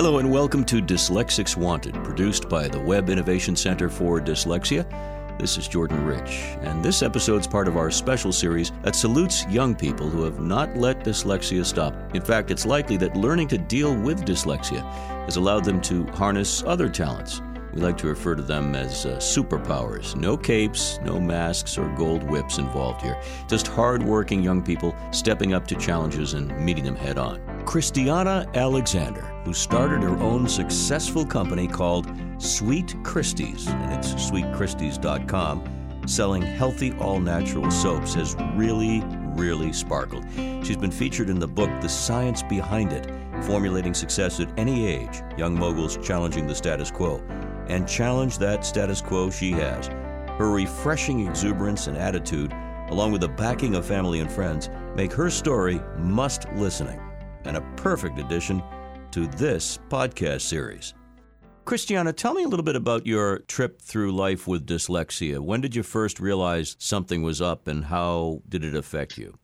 Hello and welcome to Dyslexics Wanted, produced by the Web Innovation Center for Dyslexia. This is Jordan Rich, and this episode's part of our special series that salutes young people who have not let dyslexia stop. In fact, it's likely that learning to deal with dyslexia has allowed them to harness other talents. We like to refer to them as uh, superpowers. No capes, no masks, or gold whips involved here. Just hardworking young people stepping up to challenges and meeting them head on. Christiana Alexander, who started her own successful company called Sweet Christies, and it's sweetchristies.com, selling healthy, all natural soaps, has really, really sparkled. She's been featured in the book The Science Behind It Formulating Success at Any Age Young Moguls Challenging the Status Quo and challenge that status quo she has. Her refreshing exuberance and attitude, along with the backing of family and friends, make her story must listening and a perfect addition to this podcast series. Christiana, tell me a little bit about your trip through life with dyslexia. When did you first realize something was up and how did it affect you?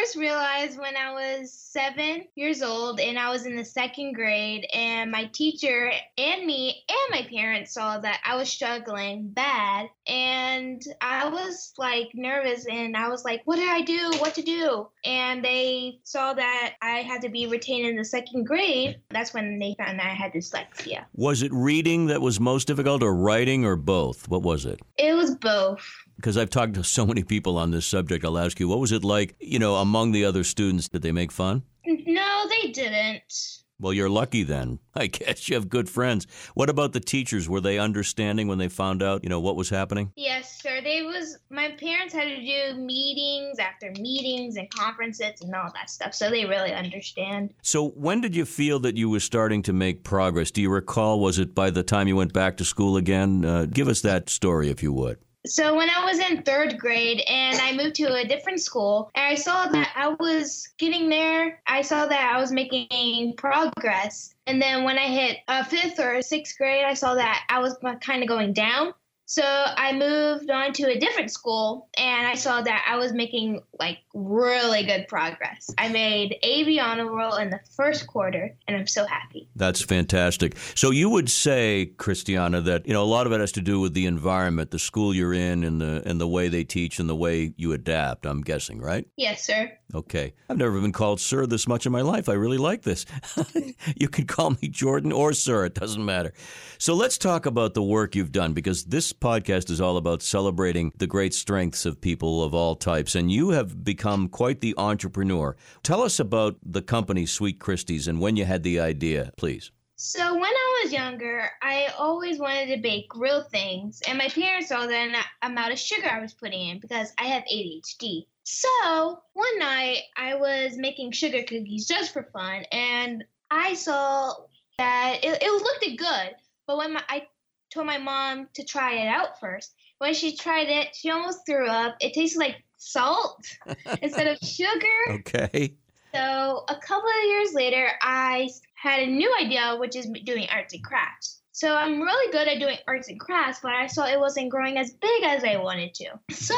I first realized when I was seven years old and I was in the second grade, and my teacher and me and my parents saw that I was struggling bad. And I was like nervous and I was like, what did I do? What to do? And they saw that I had to be retained in the second grade. That's when they found that I had dyslexia. Was it reading that was most difficult or writing or both? What was it? It was both because I've talked to so many people on this subject, I'll ask you, what was it like, you know, among the other students? Did they make fun? No, they didn't. Well, you're lucky then. I guess you have good friends. What about the teachers? Were they understanding when they found out, you know, what was happening? Yes, sir. They was my parents had to do meetings after meetings and conferences and all that stuff, so they really understand. So, when did you feel that you were starting to make progress? Do you recall? Was it by the time you went back to school again? Uh, give us that story, if you would. So when I was in third grade and I moved to a different school, and I saw that I was getting there, I saw that I was making progress. And then when I hit a fifth or a sixth grade, I saw that I was kind of going down. So I moved on to a different school and I saw that I was making like really good progress. I made AB honor roll in the first quarter and I'm so happy. That's fantastic. So you would say, Christiana, that you know a lot of it has to do with the environment, the school you're in and the and the way they teach and the way you adapt, I'm guessing, right? Yes, sir. Okay. I've never been called sir this much in my life. I really like this. you can call me Jordan or sir, it doesn't matter. So let's talk about the work you've done because this podcast is all about celebrating the great strengths of people of all types. And you have become quite the entrepreneur. Tell us about the company Sweet Christies and when you had the idea, please. So when was younger, I always wanted to bake real things, and my parents saw the amount of sugar I was putting in because I have ADHD. So one night I was making sugar cookies just for fun, and I saw that it, it looked good. But when my, I told my mom to try it out first, when she tried it, she almost threw up. It tasted like salt instead of sugar. Okay. So a couple of years later, I had a new idea, which is doing arts and crafts. So I'm really good at doing arts and crafts, but I saw it wasn't growing as big as I wanted to. So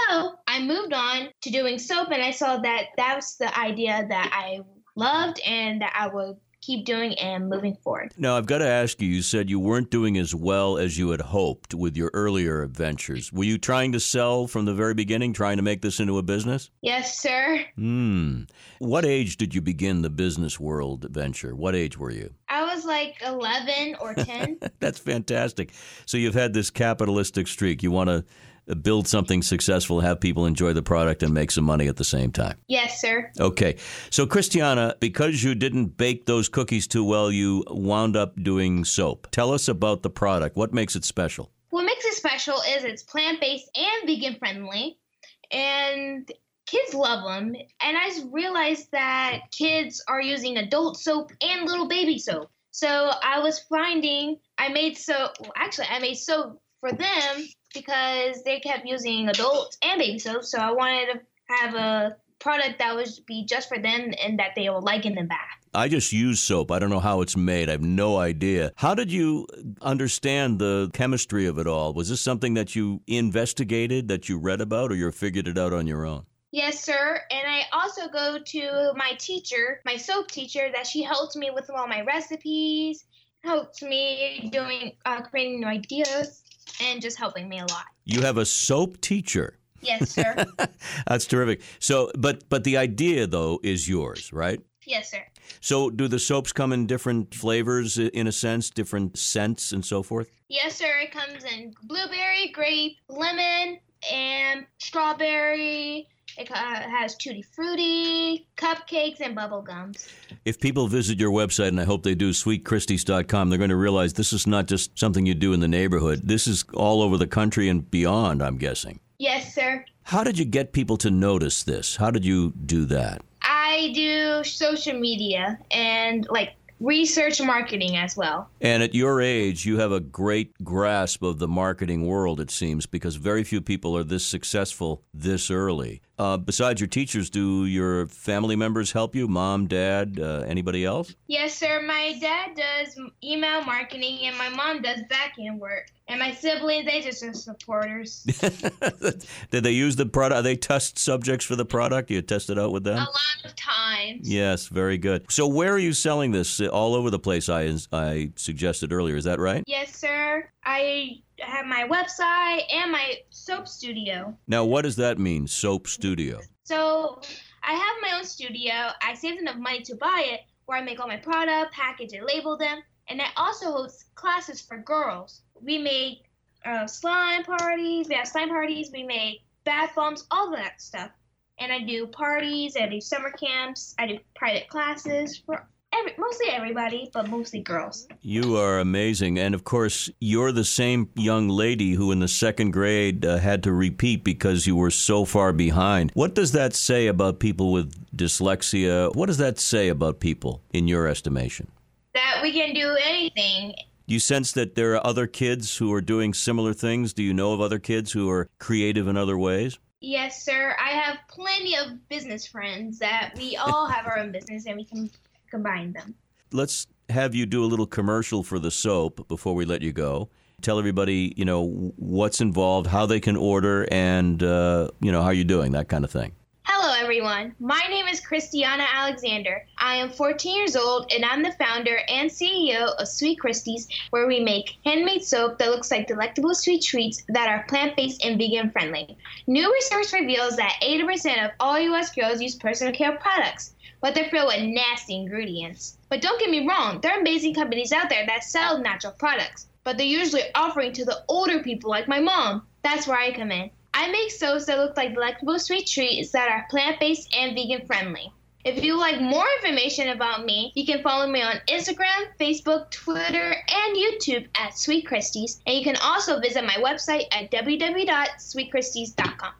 I moved on to doing soap, and I saw that that was the idea that I loved and that I would keep doing and moving forward. Now, I've got to ask you you said you weren't doing as well as you had hoped with your earlier adventures. Were you trying to sell from the very beginning, trying to make this into a business? Yes, sir. Hmm. What age did you begin the business world venture? What age were you? I was like 11 or 10. That's fantastic. So you've had this capitalistic streak. You want to build something successful, have people enjoy the product, and make some money at the same time. Yes, sir. Okay. So, Christiana, because you didn't bake those cookies too well, you wound up doing soap. Tell us about the product. What makes it special? What makes it special is it's plant based and vegan friendly. And kids love them. And I realized that kids are using adult soap and little baby soap. So I was finding I made soap. Well, actually, I made soap for them because they kept using adult and baby soap. So I wanted to have a product that would be just for them and that they will like in the bath. I just use soap. I don't know how it's made. I have no idea. How did you understand the chemistry of it all? Was this something that you investigated, that you read about, or you figured it out on your own? Yes, sir. And I also go to my teacher, my soap teacher, that she helps me with all my recipes, helps me doing uh, creating new ideas, and just helping me a lot. You have a soap teacher. Yes, sir. That's terrific. So, but but the idea though is yours, right? yes, sir. So, do the soaps come in different flavors, in a sense, different scents, and so forth? Yes, sir. It comes in blueberry, grape, lemon, and strawberry. It uh, has tutti frutti, cupcakes, and bubble gums. If people visit your website, and I hope they do, sweetchristies.com, they're going to realize this is not just something you do in the neighborhood. This is all over the country and beyond, I'm guessing. Yes, sir. How did you get people to notice this? How did you do that? I do social media and like research marketing as well. And at your age, you have a great grasp of the marketing world, it seems, because very few people are this successful this early. Uh, besides your teachers, do your family members help you? Mom, dad, uh, anybody else? Yes, sir. My dad does email marketing and my mom does back end work. And my siblings, they just are supporters. Did they use the product? Are they test subjects for the product? You test it out with them? A lot of times. Yes, very good. So, where are you selling this? All over the place, I, I suggested earlier. Is that right? Yes, sir. I have my website and my soap studio. Now, what does that mean, Soap Studio? So I have my own studio. I saved enough money to buy it where I make all my product, package and label them. And I also host classes for girls. We make uh, slime parties, we have slime parties, we make bath bombs, all that stuff. And I do parties, I do summer camps, I do private classes for every, mostly everybody, but mostly girls. You are amazing. And of course, you're the same young lady who in the second grade uh, had to repeat because you were so far behind. What does that say about people with dyslexia? What does that say about people in your estimation? That we can do anything. You sense that there are other kids who are doing similar things? Do you know of other kids who are creative in other ways? Yes, sir. I have plenty of business friends that we all have our own business and we can combine them. Let's have you do a little commercial for the soap before we let you go. Tell everybody, you know, what's involved, how they can order, and, uh, you know, how you're doing, that kind of thing. Hello, everyone. My name is Christiana Alexander. I am 14 years old, and I'm the founder and CEO of Sweet Christie's, where we make handmade soap that looks like delectable sweet treats that are plant based and vegan friendly. New research reveals that 80% of all U.S. girls use personal care products, but they're filled with nasty ingredients. But don't get me wrong, there are amazing companies out there that sell natural products, but they're usually offering to the older people like my mom. That's where I come in. I make soaps that look like delectable sweet treats that are plant based and vegan friendly. If you like more information about me, you can follow me on Instagram, Facebook, Twitter, and YouTube at Sweet Christies. And you can also visit my website at www.sweetchristies.com.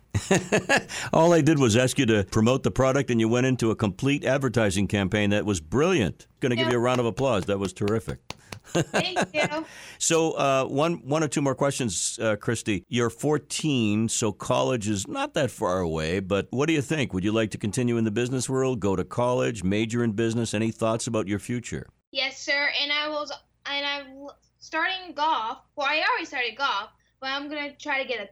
All I did was ask you to promote the product, and you went into a complete advertising campaign that was brilliant. Going to give you a round of applause. That was terrific. Thank you. So, uh, one, one or two more questions, uh, Christy. You're 14, so college is not that far away. But what do you think? Would you like to continue in the business world, go to college, major in business? Any thoughts about your future? Yes, sir. And I was and I'm starting golf. Well, I already started golf, but I'm gonna try to get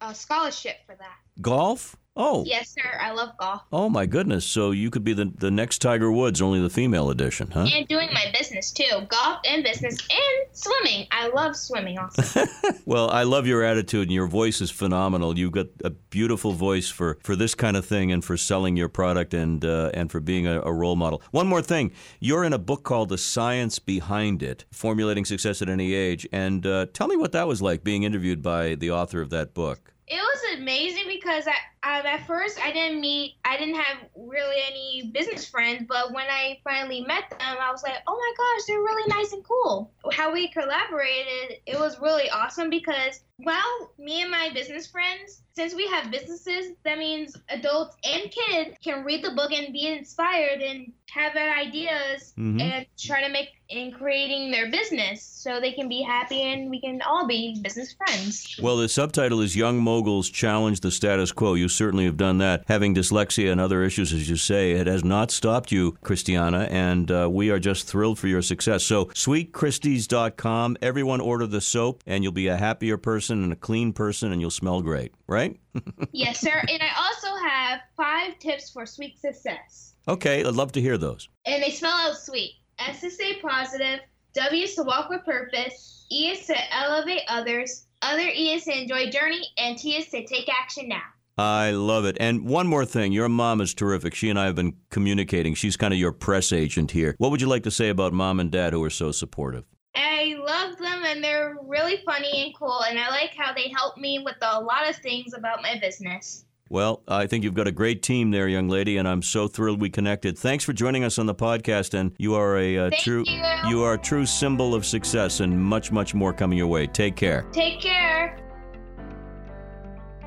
a, a scholarship for that. Golf? Oh, Yes, sir. I love golf oh my goodness! So you could be the the next Tiger Woods, only the female edition, huh? and doing my business too. Golf and business and swimming. I love swimming also. Well, I love your attitude, and your voice is phenomenal. You've got a beautiful voice for, for this kind of thing, and for selling your product, and uh, and for being a, a role model. One more thing, you're in a book called "The Science Behind It: Formulating Success at Any Age," and uh, tell me what that was like being interviewed by the author of that book. it was amazing because I, I at first I didn't meet I didn't have really any business friends, but when I finally met them, I was like, oh my gosh, they're really nice and cool. How we collaborated, it was really awesome because well, me and my business friends, since we have businesses, that means adults and kids can read the book and be inspired and have their ideas Mhm. and try to make in creating their business so they can be happy and we can all be business friends. Well, the subtitle is "Young Moguls Challenge the Status Quo." You certainly have done that. Having dyslexia and other issues, as you say, it has not stopped you, Christiana, and uh, we are just thrilled for your success. So, sweetchristies.com, everyone order the soap, and you'll be a happier person and a clean person, and you'll smell great, right? yes, sir. And I also have five tips for sweet success. Okay, I'd love to hear those. And they spell out sweet. S to stay positive, W is to walk with purpose, E is to elevate others, other E is to enjoy journey, and T is to take action now. I love it. And one more thing, your mom is terrific. She and I have been communicating. She's kind of your press agent here. What would you like to say about mom and dad who are so supportive? I love them and they're really funny and cool, and I like how they help me with a lot of things about my business. Well, I think you've got a great team there, young lady, and I'm so thrilled we connected. Thanks for joining us on the podcast, and you are a uh, true you. you are a true symbol of success, and much, much more coming your way. Take care. Take care.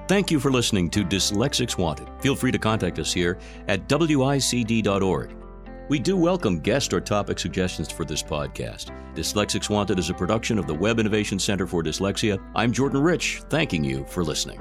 Thank you for listening to Dyslexics Wanted. Feel free to contact us here at wicd.org. We do welcome guest or topic suggestions for this podcast. Dyslexics Wanted is a production of the Web Innovation Center for Dyslexia. I'm Jordan Rich, thanking you for listening.